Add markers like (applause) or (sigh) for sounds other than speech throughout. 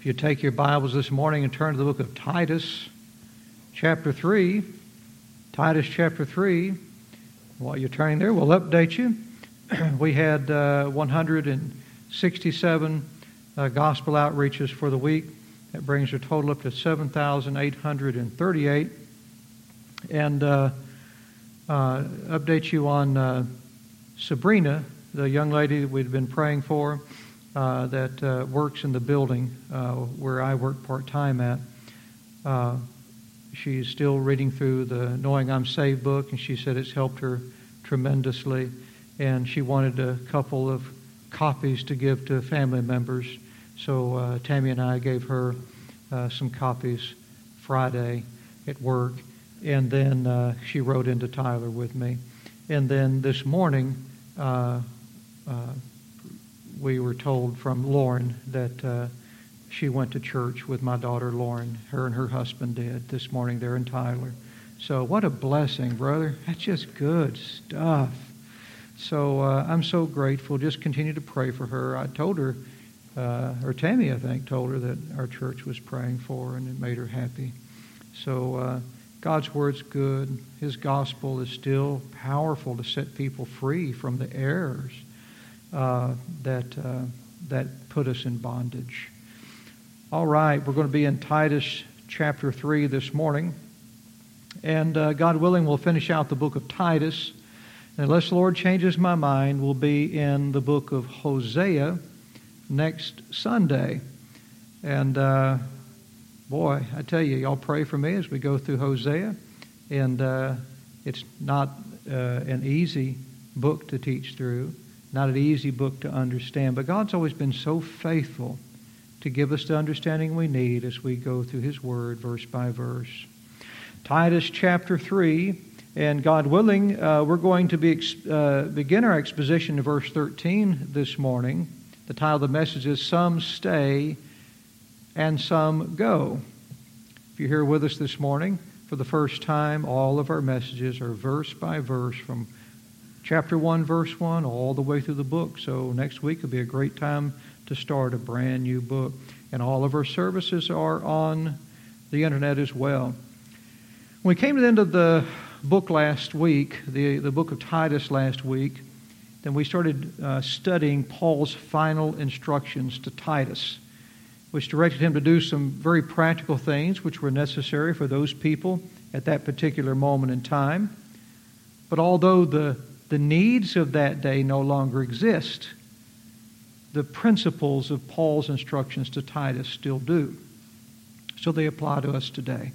If you take your Bibles this morning and turn to the book of Titus, chapter 3, Titus chapter 3, while you're turning there, we'll update you. (clears throat) we had uh, 167 uh, gospel outreaches for the week. That brings our total up to 7,838. And uh, uh, update you on uh, Sabrina, the young lady that we'd been praying for uh, that uh, works in the building uh, where I work part time at. Uh, she's still reading through the Knowing I'm Saved book, and she said it's helped her tremendously. And she wanted a couple of copies to give to family members. So uh, Tammy and I gave her uh, some copies Friday at work. And then she wrote into Tyler with me. And then this morning, we were told from Lauren that uh, she went to church with my daughter Lauren. Her and her husband did this morning there in Tyler. So what a blessing, brother. That's just good stuff. So uh, I'm so grateful. Just continue to pray for her. I told her, uh, or Tammy, I think, told her that our church was praying for her, and it made her happy. So uh, God's word's good. His gospel is still powerful to set people free from the errors uh, that, uh, that put us in bondage. All right, we're going to be in Titus chapter 3 this morning. And uh, God willing, we'll finish out the book of Titus. And unless the Lord changes my mind, we'll be in the book of Hosea next Sunday. And uh, boy, I tell you, y'all pray for me as we go through Hosea. And uh, it's not uh, an easy book to teach through. Not an easy book to understand, but God's always been so faithful to give us the understanding we need as we go through His Word verse by verse. Titus chapter 3, and God willing, uh, we're going to be, uh, begin our exposition in verse 13 this morning. The title of the message is Some Stay and Some Go. If you're here with us this morning for the first time, all of our messages are verse by verse from chapter 1, verse 1, all the way through the book. So next week will be a great time to start a brand new book. And all of our services are on the internet as well. When we came to the end of the book last week, the, the book of Titus last week, then we started uh, studying Paul's final instructions to Titus, which directed him to do some very practical things which were necessary for those people at that particular moment in time. But although the the needs of that day no longer exist. The principles of Paul's instructions to Titus still do. So they apply to us today.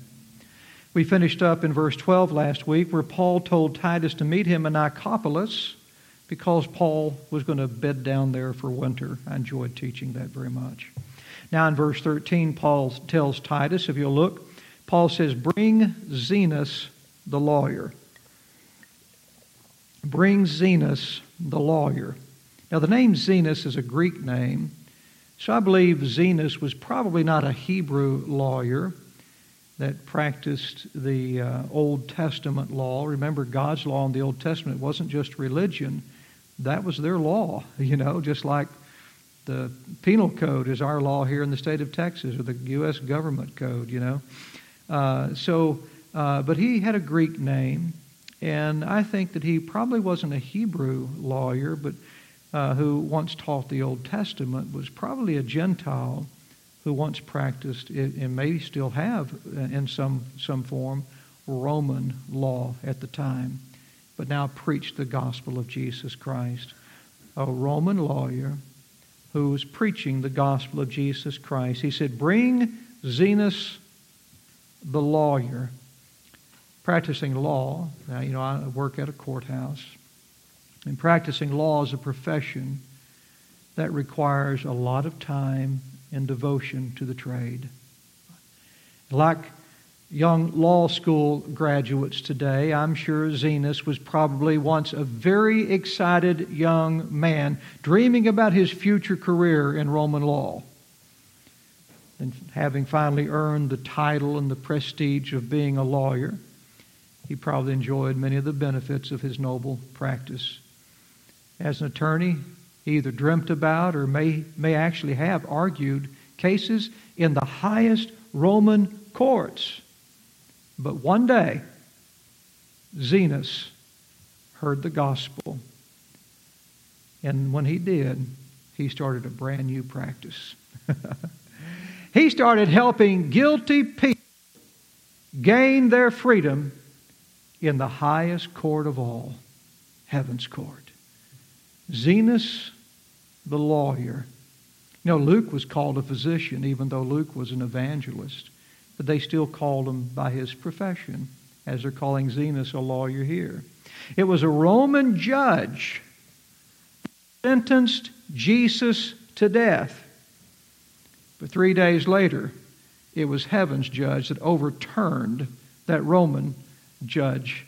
We finished up in verse 12 last week where Paul told Titus to meet him in Nicopolis because Paul was going to bed down there for winter. I enjoyed teaching that very much. Now in verse 13, Paul tells Titus, if you'll look, Paul says, Bring Zenas the lawyer brings Zenas, the lawyer. Now, the name Zenas is a Greek name, so I believe Zenas was probably not a Hebrew lawyer that practiced the uh, Old Testament law. Remember, God's law in the Old Testament wasn't just religion, that was their law, (laughs) you know, just like the penal code is our law here in the state of Texas or the U.S. government code, you know. Uh, so, uh, but he had a Greek name. And I think that he probably wasn't a Hebrew lawyer, but uh, who once taught the Old Testament, was probably a Gentile who once practiced and maybe still have uh, in some, some form Roman law at the time, but now preached the gospel of Jesus Christ. A Roman lawyer who was preaching the gospel of Jesus Christ. He said, Bring Zenas the lawyer practicing law, now, you know, I work at a courthouse, and practicing law is a profession that requires a lot of time and devotion to the trade. Like young law school graduates today, I'm sure Zenas was probably once a very excited young man dreaming about his future career in Roman law. And having finally earned the title and the prestige of being a lawyer, he probably enjoyed many of the benefits of his noble practice. As an attorney, he either dreamt about or may, may actually have argued cases in the highest Roman courts. But one day, Zenas heard the gospel. And when he did, he started a brand new practice. (laughs) he started helping guilty people gain their freedom in the highest court of all, heaven's court. Zenas, the lawyer. You Luke was called a physician, even though Luke was an evangelist, but they still called him by his profession, as they're calling Zenas a lawyer here. It was a Roman judge sentenced Jesus to death. But three days later, it was heaven's judge that overturned that Roman judge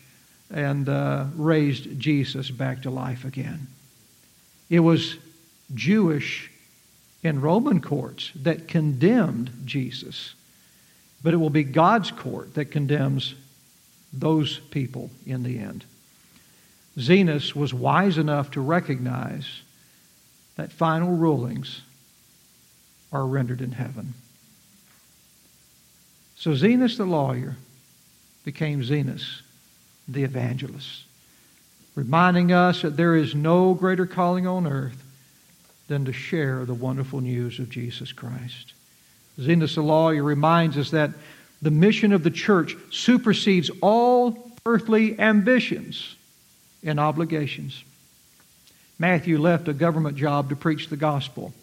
and uh, raised Jesus back to life again. It was Jewish and Roman courts that condemned Jesus, but it will be God's court that condemns those people in the end. Zenas was wise enough to recognize that final rulings are rendered in heaven. So Zenas the lawyer became Zenas the evangelist, reminding us that there is no greater calling on earth than to share the wonderful news of Jesus Christ. Zenas the lawyer reminds us that the mission of the church supersedes all earthly ambitions and obligations. Matthew left a government job to preach the gospel.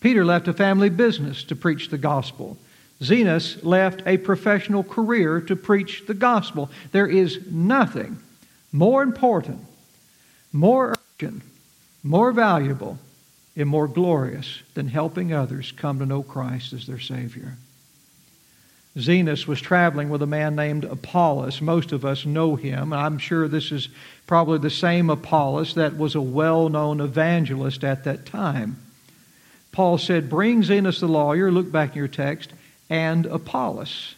Peter left a family business to preach the gospel. Zenas left a professional career to preach the gospel. There is nothing more important, more urgent, more valuable, and more glorious than helping others come to know Christ as their Savior. Zenas was traveling with a man named Apollos. Most of us know him. I'm sure this is probably the same Apollos that was a well known evangelist at that time. Paul said, Bring Zenas the lawyer, look back in your text, and Apollos.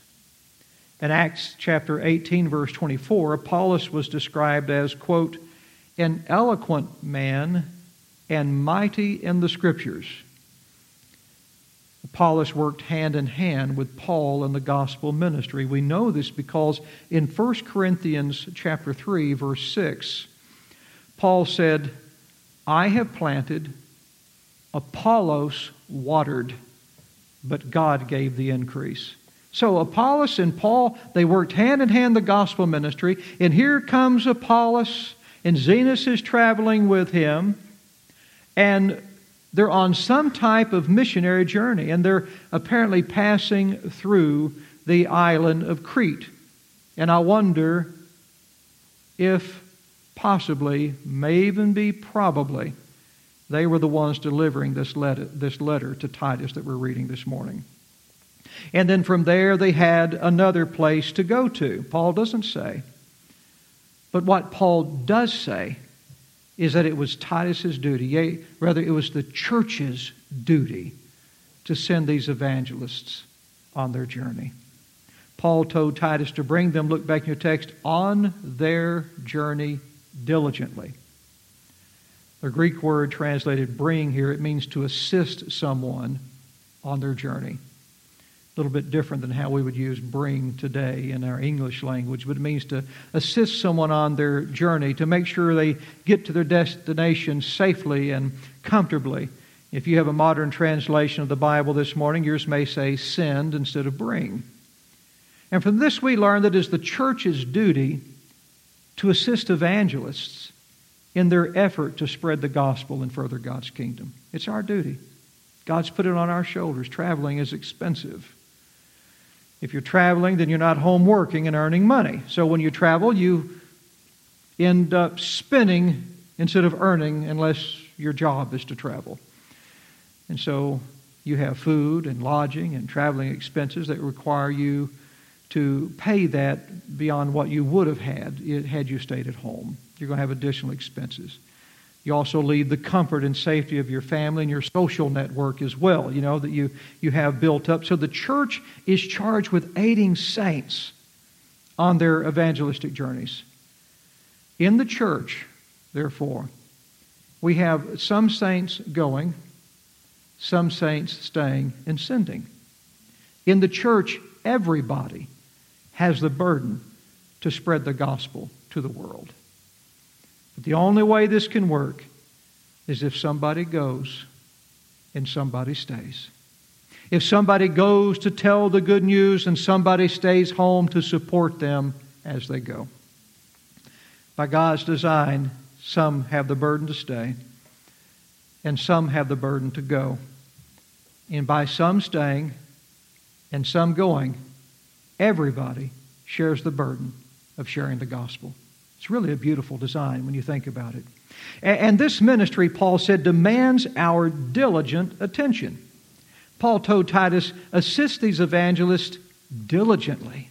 In Acts chapter 18, verse 24, Apollos was described as, quote, an eloquent man and mighty in the scriptures Apollos worked hand in hand with Paul in the gospel ministry. We know this because in 1 Corinthians chapter 3 verse 6 Paul said, "I have planted, Apollos watered, but God gave the increase." So Apollos and Paul, they worked hand in hand the gospel ministry, and here comes Apollos, and Zenas is traveling with him, and they're on some type of missionary journey, and they're apparently passing through the island of Crete. And I wonder if possibly, may even be probably, they were the ones delivering this letter, this letter to Titus that we're reading this morning. And then from there, they had another place to go to. Paul doesn't say. But what Paul does say is that it was Titus's duty, yea, rather, it was the church's duty to send these evangelists on their journey. Paul told Titus to bring them, look back in your text, on their journey diligently. The Greek word translated bring here, it means to assist someone on their journey a little bit different than how we would use bring today in our English language, but it means to assist someone on their journey, to make sure they get to their destination safely and comfortably. If you have a modern translation of the Bible this morning, yours may say send instead of bring. And from this, we learn that it is the church's duty to assist evangelists in their effort to spread the gospel and further God's kingdom. It's our duty. God's put it on our shoulders. Traveling is expensive. If you're traveling, then you're not home working and earning money. So when you travel, you end up spending instead of earning unless your job is to travel. And so you have food and lodging and traveling expenses that require you to pay that beyond what you would have had had you stayed at home. You're going to have additional expenses. You also leave the comfort and safety of your family and your social network as well, you know, that you, you have built up. So the church is charged with aiding saints on their evangelistic journeys. In the church, therefore, we have some saints going, some saints staying and sending. In the church, everybody has the burden to spread the gospel to the world. But the only way this can work is if somebody goes and somebody stays. If somebody goes to tell the good news and somebody stays home to support them as they go. By God's design, some have the burden to stay, and some have the burden to go. And by some staying and some going, everybody shares the burden of sharing the gospel. It's really a beautiful design when you think about it. And this ministry, Paul said, demands our diligent attention. Paul told Titus, assist these evangelists diligently,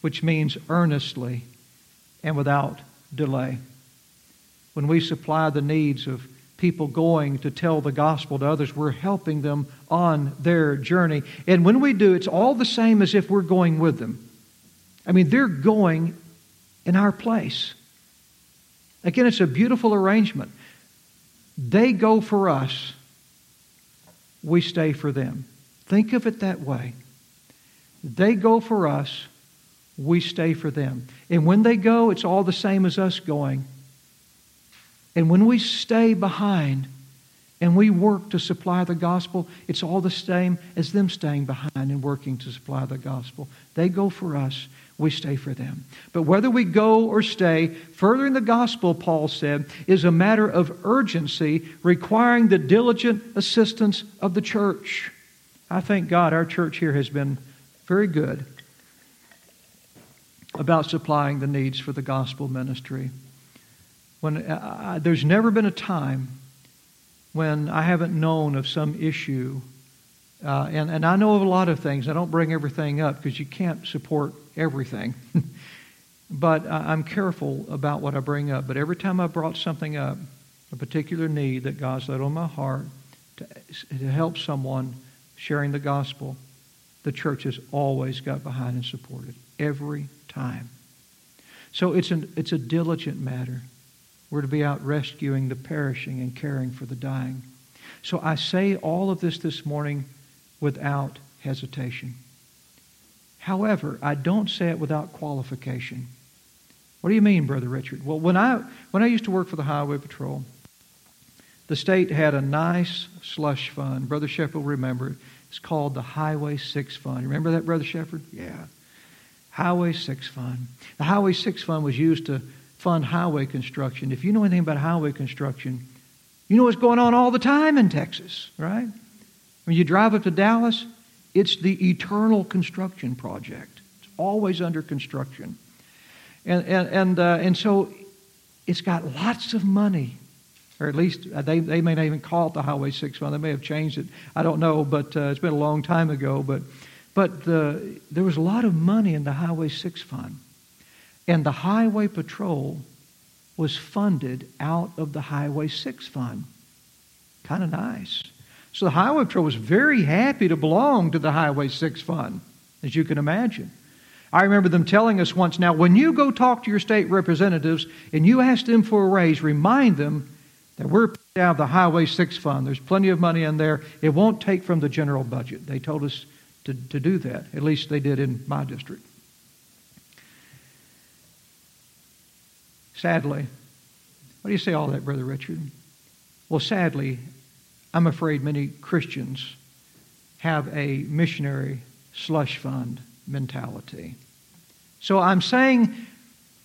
which means earnestly and without delay. When we supply the needs of people going to tell the gospel to others, we're helping them on their journey. And when we do, it's all the same as if we're going with them. I mean, they're going in our place. Again, it's a beautiful arrangement. They go for us, we stay for them. Think of it that way. They go for us, we stay for them. And when they go, it's all the same as us going. And when we stay behind and we work to supply the gospel, it's all the same as them staying behind and working to supply the gospel. They go for us, we stay for them. But whether we go or stay, furthering the gospel, Paul said, is a matter of urgency requiring the diligent assistance of the church. I thank God our church here has been very good about supplying the needs for the gospel ministry. When uh, there's never been a time when I haven't known of some issue uh, and, and I know of a lot of things. I don't bring everything up because you can't support everything. (laughs) but I'm careful about what I bring up. But every time I brought something up, a particular need that God's laid on my heart to, to help someone sharing the gospel, the church has always got behind and supported. Every time. So it's, an, it's a diligent matter. We're to be out rescuing the perishing and caring for the dying. So I say all of this this morning without hesitation. However, I don't say it without qualification. What do you mean, Brother Richard? Well, when I, when I used to work for the Highway Patrol, the state had a nice slush fund. Brother Shepherd will remember it. It's called the Highway 6 Fund. Remember that, Brother Shepherd? Yeah. Highway 6 Fund. The Highway 6 Fund was used to fund highway construction. If you know anything about highway construction, you know what's going on all the time in Texas, right? When you drive up to Dallas, it's the eternal construction project. It's always under construction. And, and, and, uh, and so it's got lots of money, or at least uh, they, they may not even call it the Highway 6 Fund. They may have changed it. I don't know, but uh, it's been a long time ago. But, but the, there was a lot of money in the Highway 6 Fund. And the Highway Patrol was funded out of the Highway 6 Fund. Kind of nice. So the Highway Patrol was very happy to belong to the Highway 6 Fund, as you can imagine. I remember them telling us once now, when you go talk to your state representatives and you ask them for a raise, remind them that we're out of the Highway 6 Fund. There's plenty of money in there. It won't take from the general budget. They told us to, to do that. At least they did in my district. Sadly, what do you say all that, Brother Richard? Well, sadly, I'm afraid many Christians have a missionary slush fund mentality. So I'm saying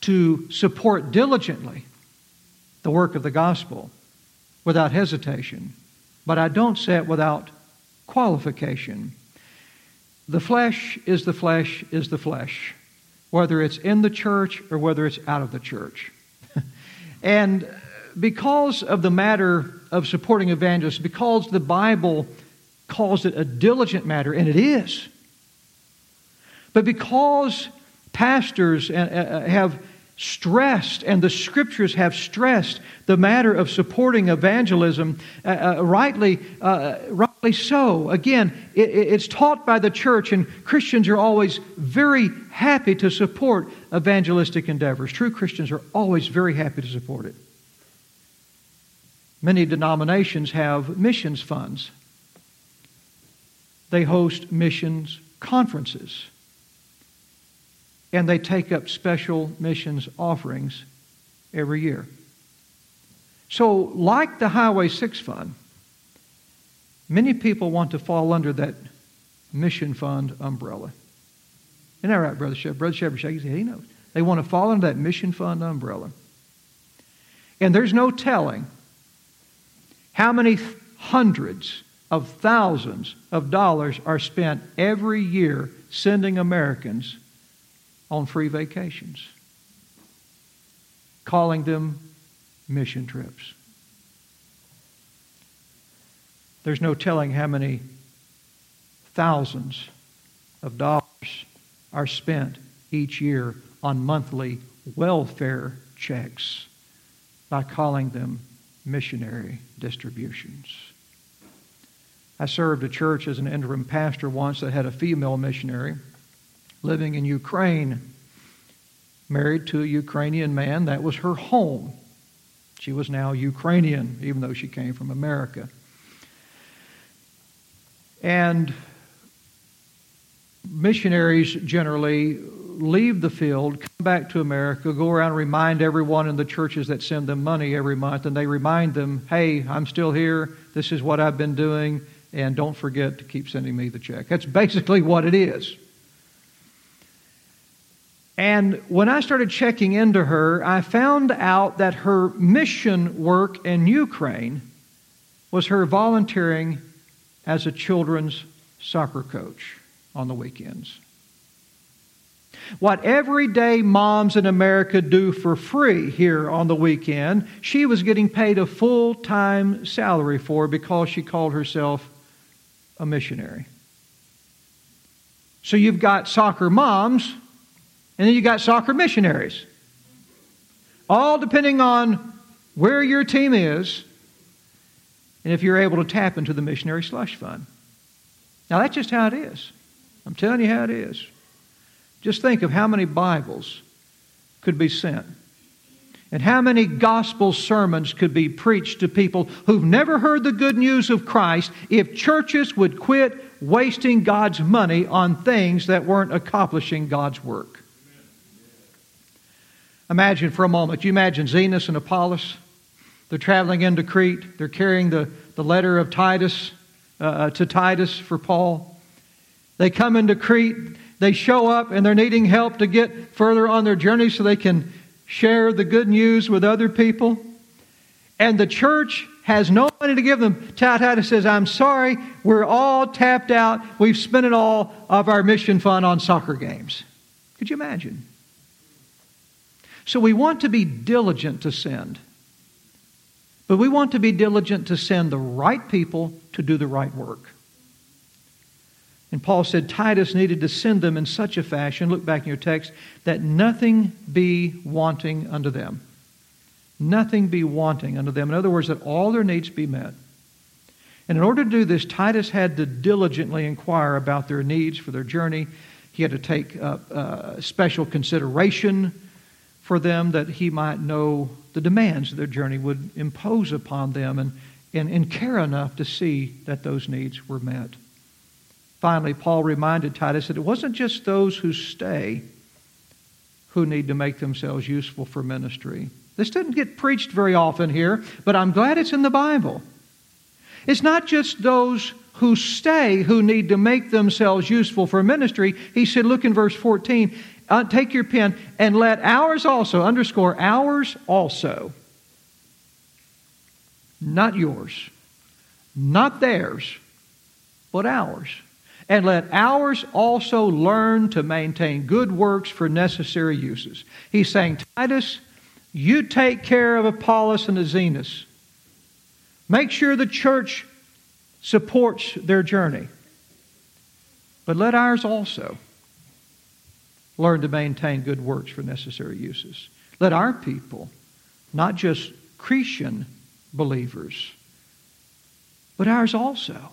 to support diligently the work of the gospel without hesitation, but I don't say it without qualification. The flesh is the flesh is the flesh, whether it's in the church or whether it's out of the church. And because of the matter of supporting evangelists, because the Bible calls it a diligent matter, and it is, but because pastors uh, uh, have stressed, and the scriptures have stressed the matter of supporting evangelism, uh, uh, rightly, uh, rightly so. Again, it, it's taught by the church, and Christians are always very happy to support evangelistic endeavors. True Christians are always very happy to support it. Many denominations have missions funds. they host missions conferences. And they take up special missions offerings every year. So, like the Highway 6 Fund, many people want to fall under that mission fund umbrella. Isn't that right, Brother Shepard? Brother Shepard shakes his head. He knows. They want to fall under that mission fund umbrella. And there's no telling how many hundreds of thousands of dollars are spent every year sending Americans on free vacations, calling them mission trips. There's no telling how many thousands of dollars are spent each year on monthly welfare checks by calling them missionary distributions. I served a church as an interim pastor once that had a female missionary living in Ukraine, married to a Ukrainian man. That was her home. She was now Ukrainian, even though she came from America. And missionaries generally leave the field, come back to America, go around and remind everyone in the churches that send them money every month, and they remind them, hey, I'm still here, this is what I've been doing, and don't forget to keep sending me the check. That's basically what it is. And when I started checking into her, I found out that her mission work in Ukraine was her volunteering as a children's soccer coach on the weekends. What everyday moms in America do for free here on the weekend, she was getting paid a full time salary for because she called herself a missionary. So you've got soccer moms, and then you've got soccer missionaries. All depending on where your team is and if you're able to tap into the missionary slush fund. Now, that's just how it is. I'm telling you how it is. Just think of how many Bibles could be sent and how many gospel sermons could be preached to people who've never heard the good news of Christ if churches would quit wasting God's money on things that weren't accomplishing God's work. Imagine for a moment, you imagine Zenas and Apollos. They're traveling into Crete. They're carrying the, the letter of Titus uh, to Titus for Paul. They come into Crete. They show up and they're needing help to get further on their journey so they can share the good news with other people. And the church has no money to give them. Titus says, I'm sorry, we're all tapped out. We've spent it all of our mission fund on soccer games. Could you imagine? So we want to be diligent to send. But we want to be diligent to send the right people to do the right work. And Paul said Titus needed to send them in such a fashion, look back in your text, that nothing be wanting unto them. Nothing be wanting unto them. In other words, that all their needs be met. And in order to do this, Titus had to diligently inquire about their needs for their journey. He had to take uh, special consideration for them that he might know the demands their journey would impose upon them and, and, and care enough to see that those needs were met. Finally, Paul reminded Titus that it wasn't just those who stay who need to make themselves useful for ministry. This didn't get preached very often here, but I'm glad it's in the Bible. It's not just those who stay who need to make themselves useful for ministry. He said, look in verse 14, uh, take your pen and let ours also, underscore ours also, not yours, not theirs, but ours. And let ours also learn to maintain good works for necessary uses. He's saying, Titus, you take care of Apollos and Zenas. Make sure the church supports their journey. But let ours also learn to maintain good works for necessary uses. Let our people, not just Cretan believers, but ours also,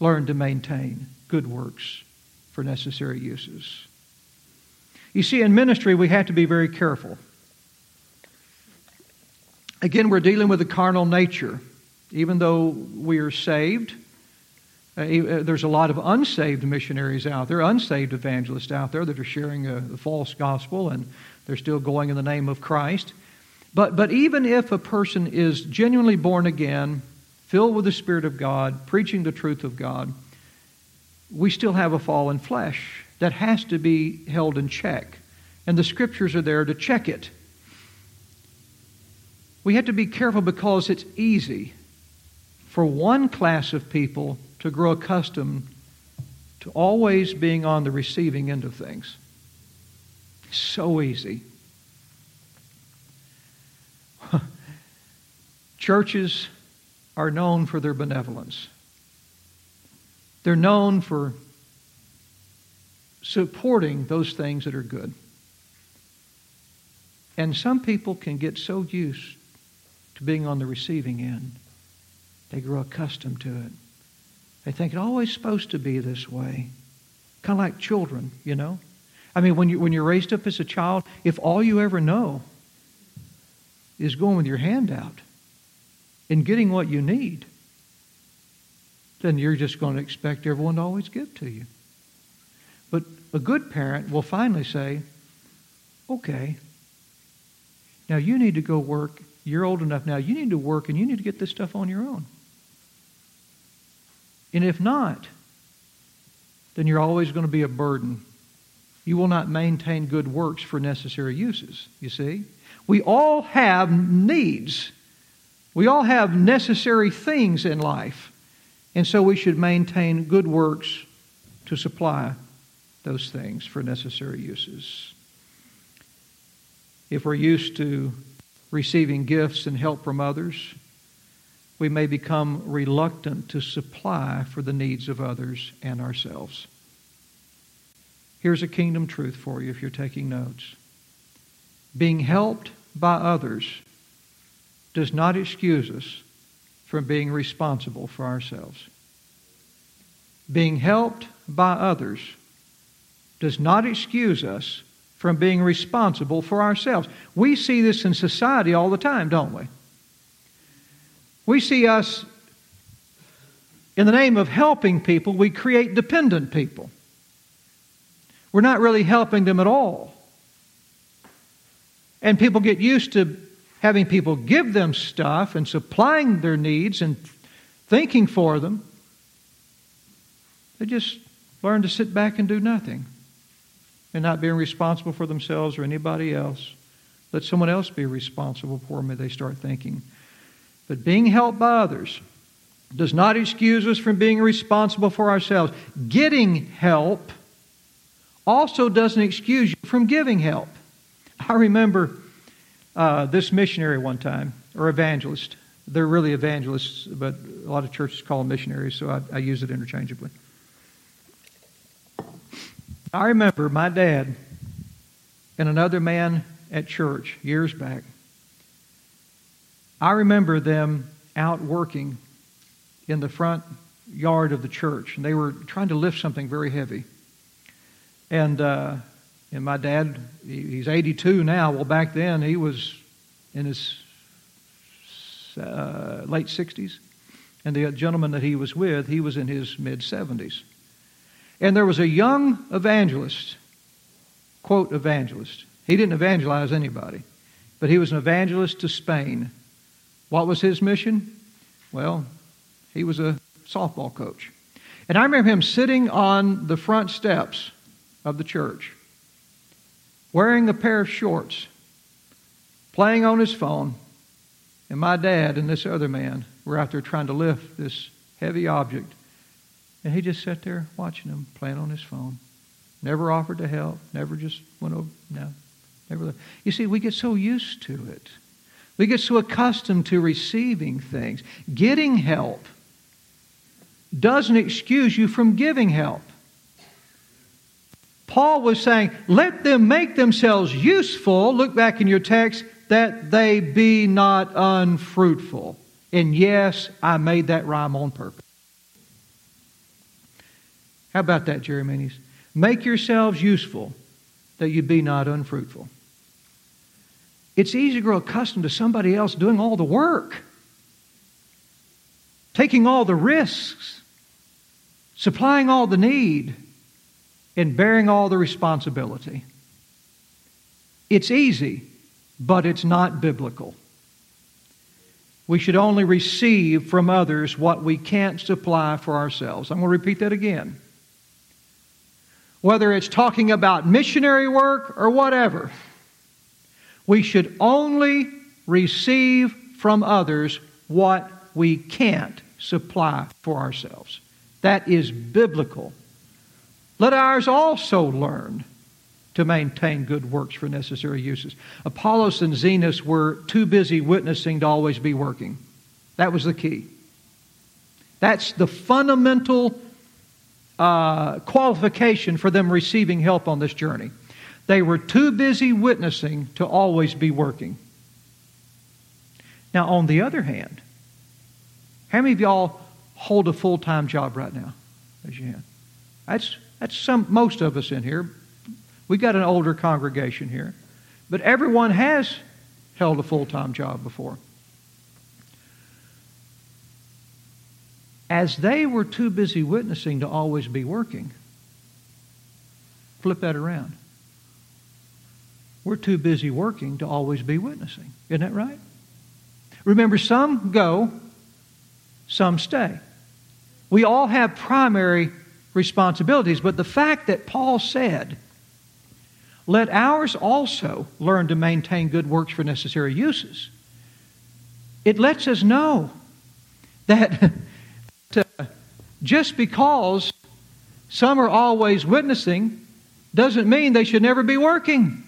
learn to maintain good works for necessary uses. You see, in ministry, we have to be very careful. Again, we're dealing with the carnal nature. Even though we are saved, Uh, uh, there's a lot of unsaved missionaries out there, unsaved evangelists out there that are sharing uh, a, a false gospel and they're still going in the name of Christ. But, but even if a person is genuinely born again, filled with the Spirit of God, preaching the truth of God, we still have a fallen flesh that has to be held in check. And the scriptures are there to check it. We have to be careful because it's easy for one class of people to grow accustomed to always being on the receiving end of things. So easy. (laughs) Churches are known for their benevolence. They're known for supporting those things that are good. And some people can get so used to being on the receiving end, they grow accustomed to it. They think it's always supposed to be this way. Kind of like children, you know? I mean, when, you, when you're raised up as a child, if all you ever know is going with your hand out and getting what you need, then you're just going to expect everyone to always give to you. But a good parent will finally say, okay, now you need to go work. You're old enough now. You need to work and you need to get this stuff on your own. And if not, then you're always going to be a burden. You will not maintain good works for necessary uses, you see? We all have needs. We all have necessary things in life. And so we should maintain good works to supply those things for necessary uses. If we're used to receiving gifts and help from others, we may become reluctant to supply for the needs of others and ourselves. Here's a kingdom truth for you if you're taking notes. Being helped by others does not excuse us from being responsible for ourselves. Being helped by others does not excuse us from being responsible for ourselves. We see this in society all the time, don't we? We see us, in the name of helping people, we create dependent people. We're not really helping them at all. And people get used to having people give them stuff and supplying their needs and thinking for them. They just learn to sit back and do nothing and not being responsible for themselves or anybody else. Let someone else be responsible for me, they start thinking. But being helped by others does not excuse us from being responsible for ourselves. Getting help also doesn't excuse you from giving help. I remember uh, this missionary one time, or evangelist. They're really evangelists, but a lot of churches call them missionaries, so I, I use it interchangeably. I remember my dad and another man at church years back. I remember them out working in the front yard of the church, and they were trying to lift something very heavy. And uh, and my dad, he's 82 now. Well, back then he was in his uh, late 60s, and the gentleman that he was with, he was in his mid 70s. And there was a young evangelist, quote, evangelist. He didn't evangelize anybody, but he was an evangelist to Spain. What was his mission? Well, he was a softball coach. And I remember him sitting on the front steps of the church, wearing a pair of shorts, playing on his phone. And my dad and this other man were out there trying to lift this heavy object and he just sat there watching him, playing on his phone. Never offered to help, never just went over, no, never. You see, we get so used to it. We get so accustomed to receiving things. Getting help doesn't excuse you from giving help. Paul was saying, let them make themselves useful, look back in your text, that they be not unfruitful. And yes, I made that rhyme on purpose. How about that, Minis? Make yourselves useful that you be not unfruitful. It's easy to grow accustomed to somebody else doing all the work, taking all the risks. supplying all the need, and bearing all the responsibility. It's easy, but it's not biblical. We should only receive from others what we can't supply for ourselves. I'm going to repeat that again. Whether it's talking about missionary work or whatever, we should only receive from others what we can't supply for ourselves. That is biblical. Let ours also learn to maintain good works for necessary uses. Apollos and Zenas were too busy witnessing to always be working. That was the key. That's the fundamental uh, qualification for them receiving help on this journey. They were too busy witnessing to always be working. Now, on the other hand, how many of y'all hold a full time job right now? Raise your hand. That's, that's some, most of us in here. We've got an older congregation here. But everyone has held a full time job before. As they were too busy witnessing to always be working, flip that around. We're too busy working to always be witnessing. Isn't that right? Remember, some go, some stay. We all have primary responsibilities, but the fact that Paul said, let ours also learn to maintain good works for necessary uses. It lets us know that (laughs) uh, just because some are always witnessing doesn't mean they should never be working.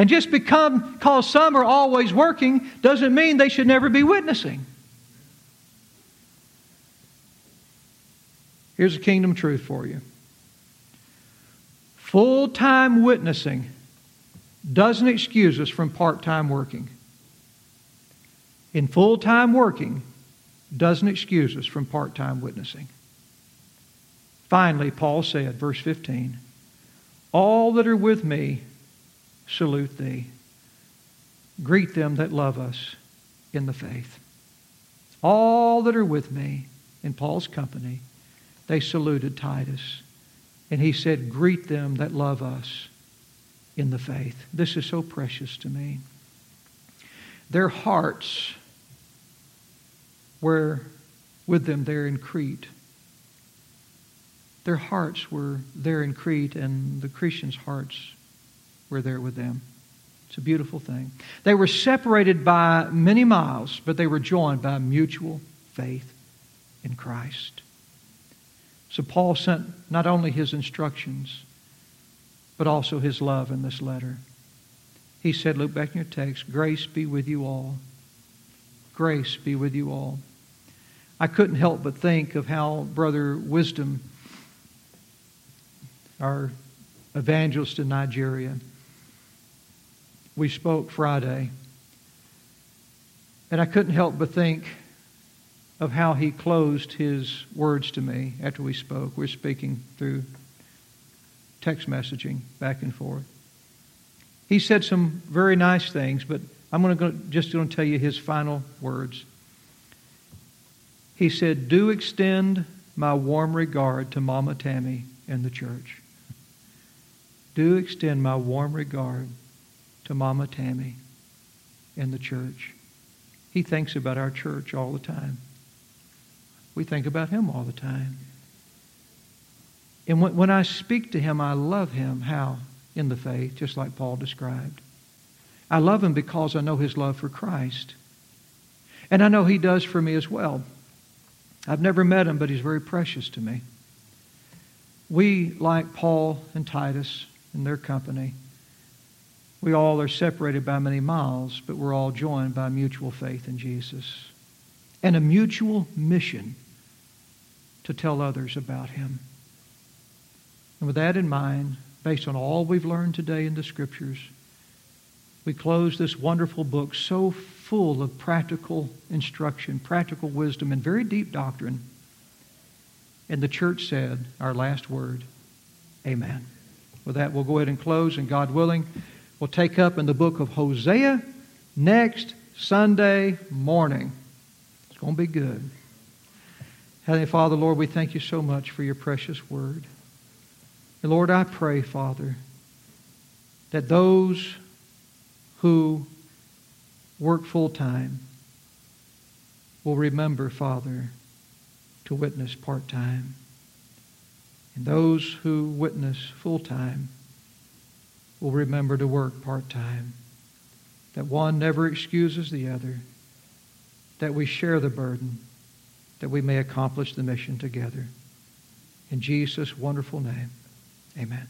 And just become, because some are always working doesn't mean they should never be witnessing. Here's a kingdom truth for you full time witnessing doesn't excuse us from part time working. In full time working doesn't excuse us from part time witnessing. Finally, Paul said, verse 15, All that are with me salute thee. Greet them that love us in the faith. All that are with me in Paul's company, they saluted Titus. And he said, Greet them that love us in the faith. This is so precious to me. Their hearts were with them there in Crete. Their hearts were there in Crete, and the Christians' hearts were there with them. It's a beautiful thing. They were separated by many miles, but they were joined by mutual faith in Christ. So Paul sent not only his instructions, but also his love in this letter. He said, look back in your text, grace be with you all. Grace be with you all. I couldn't help but think of how Brother Wisdom, our evangelist in Nigeria, we spoke Friday. And I couldn't help but think of how he closed his words to me after we spoke. We're speaking through text messaging back and forth. He said some very nice things, but I'm going to go, just going to tell you his final words. He said, Do extend my warm regard to Mama Tammy and the church. Do extend my warm regard to Mama Tammy and the church. He thinks about our church all the time. We think about him all the time. And when, when I speak to him, I love him. How? In the faith, just like Paul described. I love him because I know his love for Christ. And I know he does for me as well. I've never met him, but he's very precious to me. We, like Paul and Titus in their company, we all are separated by many miles, but we're all joined by mutual faith in Jesus and a mutual mission to tell others about Him. And with that in mind, based on all we've learned today in the Scriptures, we close this wonderful book so full of practical instruction, practical wisdom, and very deep doctrine. And the church said, our last word, Amen. With that, we'll go ahead and close, and God willing, we'll take up in the book of Hosea next Sunday morning. It's going to be good. Heavenly Father, Lord, we thank you so much for your precious word. And Lord, I pray, Father, that those who work full time will remember, Father, to witness part time. And those who witness full time will remember to work part time. That one never excuses the other. That we share the burden. That we may accomplish the mission together. In Jesus' wonderful name, amen.